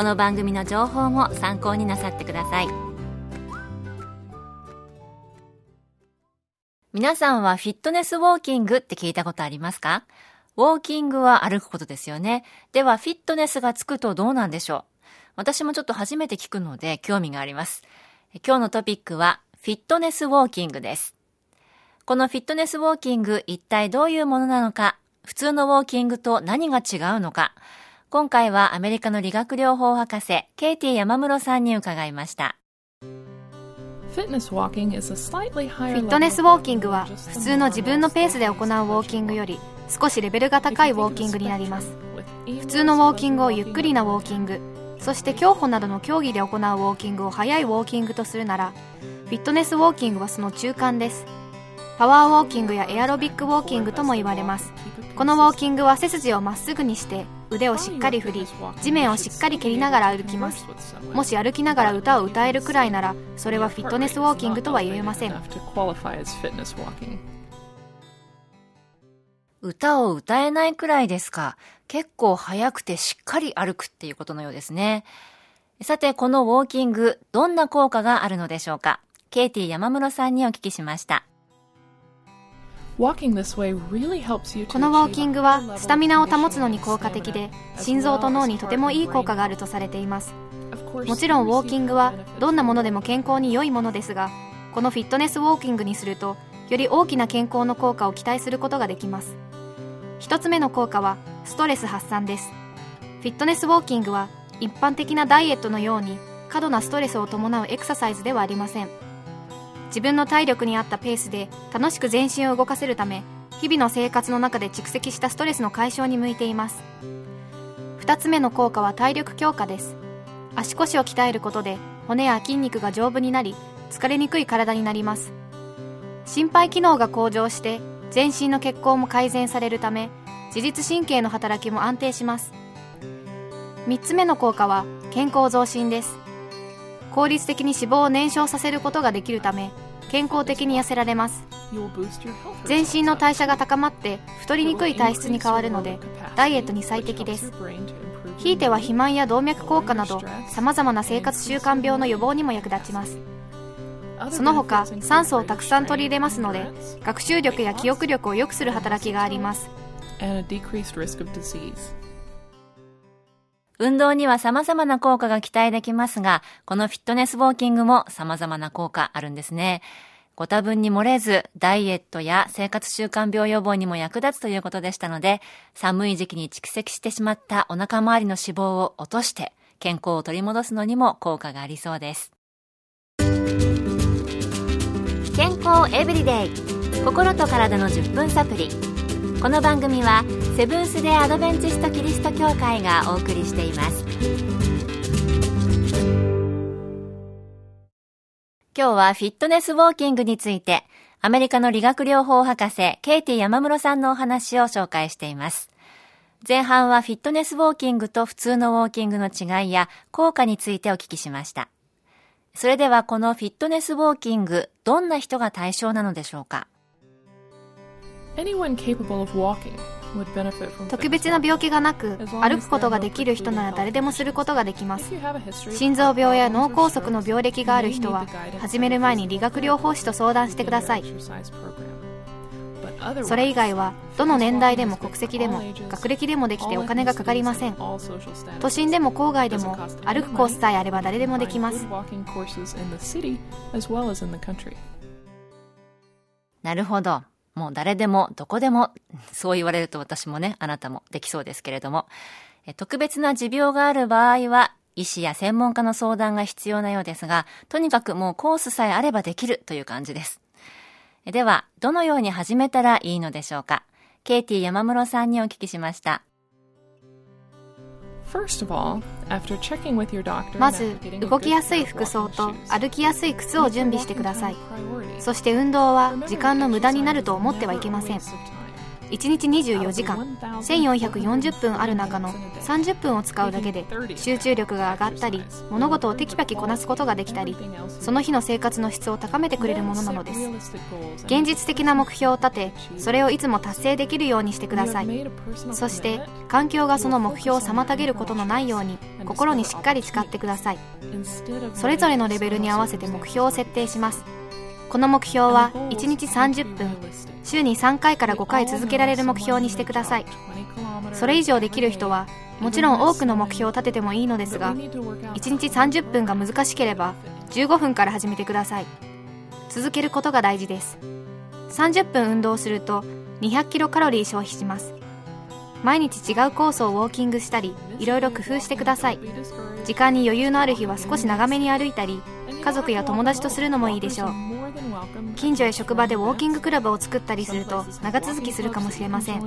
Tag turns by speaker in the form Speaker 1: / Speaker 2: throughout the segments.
Speaker 1: この番組の情報も参考になさってください皆さんはフィットネスウォーキングって聞いたことありますか？ウォーキングは歩くことですよね。では、フィットネスがつくとどうなんでしょう？私もちょっと初めて聞くので興味があります。今日のトピックは、フィットネスウォーキングです。このフィットネスウォーキング、一体どういうものなのか、普通のウォーキングと何が違うのか、今回はアメリカの理学療法博士、ケイティ山室さんに伺いました。
Speaker 2: フィットネスウォーキングは普通の自分のペースで行うウォーキングより少しレベルが高いウォーキングになります普通のウォーキングをゆっくりなウォーキングそして競歩などの競技で行うウォーキングを速いウォーキングとするならフィットネスウォーキングはその中間ですパワーウォーキングやエアロビックウォーキングとも言われます。このウォーキングは背筋をまっすぐにして腕をしっかり振り地面をしっかり蹴りながら歩きます。もし歩きながら歌を歌えるくらいならそれはフィットネスウォーキングとは言えません。
Speaker 1: 歌を歌えないくらいですか？結構速くてしっかり歩くっていうことのようですね。さてこのウォーキングどんな効果があるのでしょうか？ケイティ山室さんにお聞きしました。
Speaker 2: このウォーキングはスタミナを保つのに効果的で心臓と脳にとてもいい効果があるとされています。もちろんウォーキングはどんなものでも健康に良いものですがこのフィットネスウォーキングにするとより大きな健康の効果を期待することができます。一つ目の効果はストレス発散です。フィットネスウォーキングは一般的なダイエットのように過度なストレスを伴うエクササイズではありません自分の体力に合ったペースで楽しく全身を動かせるため日々の生活の中で蓄積したストレスの解消に向いています。2つ目の効果は体力強化です。足腰を鍛えることで骨や筋肉が丈夫になり疲れにくい体になります。心肺機能が向上して全身の血行も改善されるため自律神経の働きも安定します。3つ目の効果は健康増進です。効率的に脂肪を燃焼させることができるため健康的に痩せられます。全身の代謝が高まって太りにくい体質に変わるのでダイエットに最適です。ひいては肥満や動脈硬化などさまざまな生活習慣病の予防にも役立ちます。その他酸素をたくさん取り入れますので学習力や記憶力を良くする働きがあります。
Speaker 1: 運動には様々な効果が期待できますが、このフィットネスウォーキングも様々な効果あるんですね。ご多分に漏れず、ダイエットや生活習慣病予防にも役立つということでしたので、寒い時期に蓄積してしまったお腹周りの脂肪を落として、健康を取り戻すのにも効果がありそうです。健康エブリデイ心と体の10分サプリこの番組はセブンス・デ・アドベンチスト・キリスト教会がお送りしています。今日はフィットネスウォーキングについてアメリカの理学療法博士ケイティ山室さんのお話を紹介しています。前半はフィットネスウォーキングと普通のウォーキングの違いや効果についてお聞きしました。それではこのフィットネスウォーキングどんな人が対象なのでしょうか？
Speaker 2: 特別な病気がなく歩くことができる人なら誰でもすることができます。心臓病や脳梗塞の病歴がある人は始める前に理学療法士と相談してください。それ以外はどの年代でも国籍でも学歴でもできてお金がかかりません。都心でも郊外でも歩くコースさえあれば誰でもできます。
Speaker 1: なるほどもう誰でもどこでも そう言われると私もねあなたもできそうですけれども特別な持病がある場合は医師や専門家の相談が必要なようですが、とにかくもうコースさえあればできるという感じです。では、どのように始めたらいいのでしょうか？ケイティ山室さんにお聞きしました。
Speaker 2: まず、動きやすい服装と歩きやすい靴を準備してください。そして運動は時間の無駄になると思ってはいけません。1日24時間。1440分ある中の30分を使うだけで集中力が上がったり物事をテキパキこなすことができたりその日の生活の質を高めてくれるものなのです。現実的な目標を立てそれをいつも達成できるようにしてください。そして環境がその目標を妨げることのないように心にしっかり誓ってください。それぞれのレベルに合わせて目標を設定します。この目標は1日30分週に3回から5回続けられる目標にしてください。それ以上できる人はもちろん多くの目標を立ててもいいのですが1日30分が難しければ15分から始めてください。続けることが大事です。30分運動すると200キロカロリー消費します。毎日違うコースをウォーキングしたりいろいろ工夫してください。時間に余裕のある日は少し長めに歩いたり家族や友達とするのもいいでしょう。近所や職場でウォーキングクラブを作ったりすると長続きするかもしれません。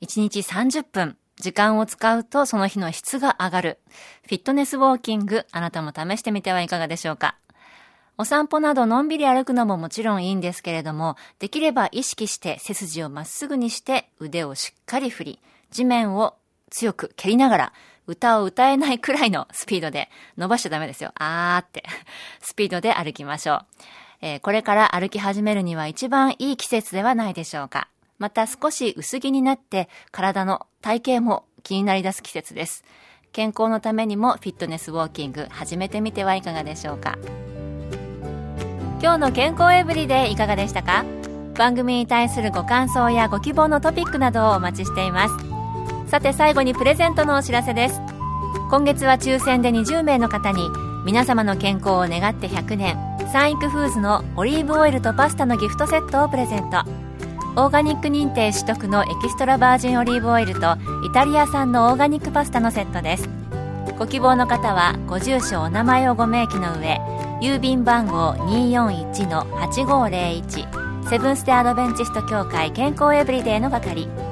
Speaker 2: 1
Speaker 1: 日30分時間を使うとその日の質が上がる。フィットネスウォーキングあなたも試してみてはいかがでしょうか。お散歩などのんびり歩くのももちろんいいんですけれども、できれば意識して背筋をまっすぐにして腕をしっかり振り、地面を強く蹴りながら、歌を歌えないくらいのスピードで、伸ばしちゃダメですよ。あーって、スピードで歩きましょう。えー、これから歩き始めるには一番いい季節ではないでしょうか。また少し薄着になって体の体型も気になり出す季節です。健康のためにもフィットネスウォーキング始めてみてはいかがでしょうか。今日の健康エブリデイいかがでしたか？番組に対するご感想やご希望のトピックなどをお待ちしています。さて最後にプレゼントのお知らせです。今月は抽選で20名の方に皆様の健康を願って100年サンイクフーズのオリーブオイルとパスタのギフトセットをプレゼント。オーガニック認定取得のエキストラバージンオリーブオイルとイタリア産のオーガニックパスタのセットです。ご希望の方はご住所お名前をご明記の上郵便番号241-8501セブンステアドベンチスト協会健康エブリデイの係。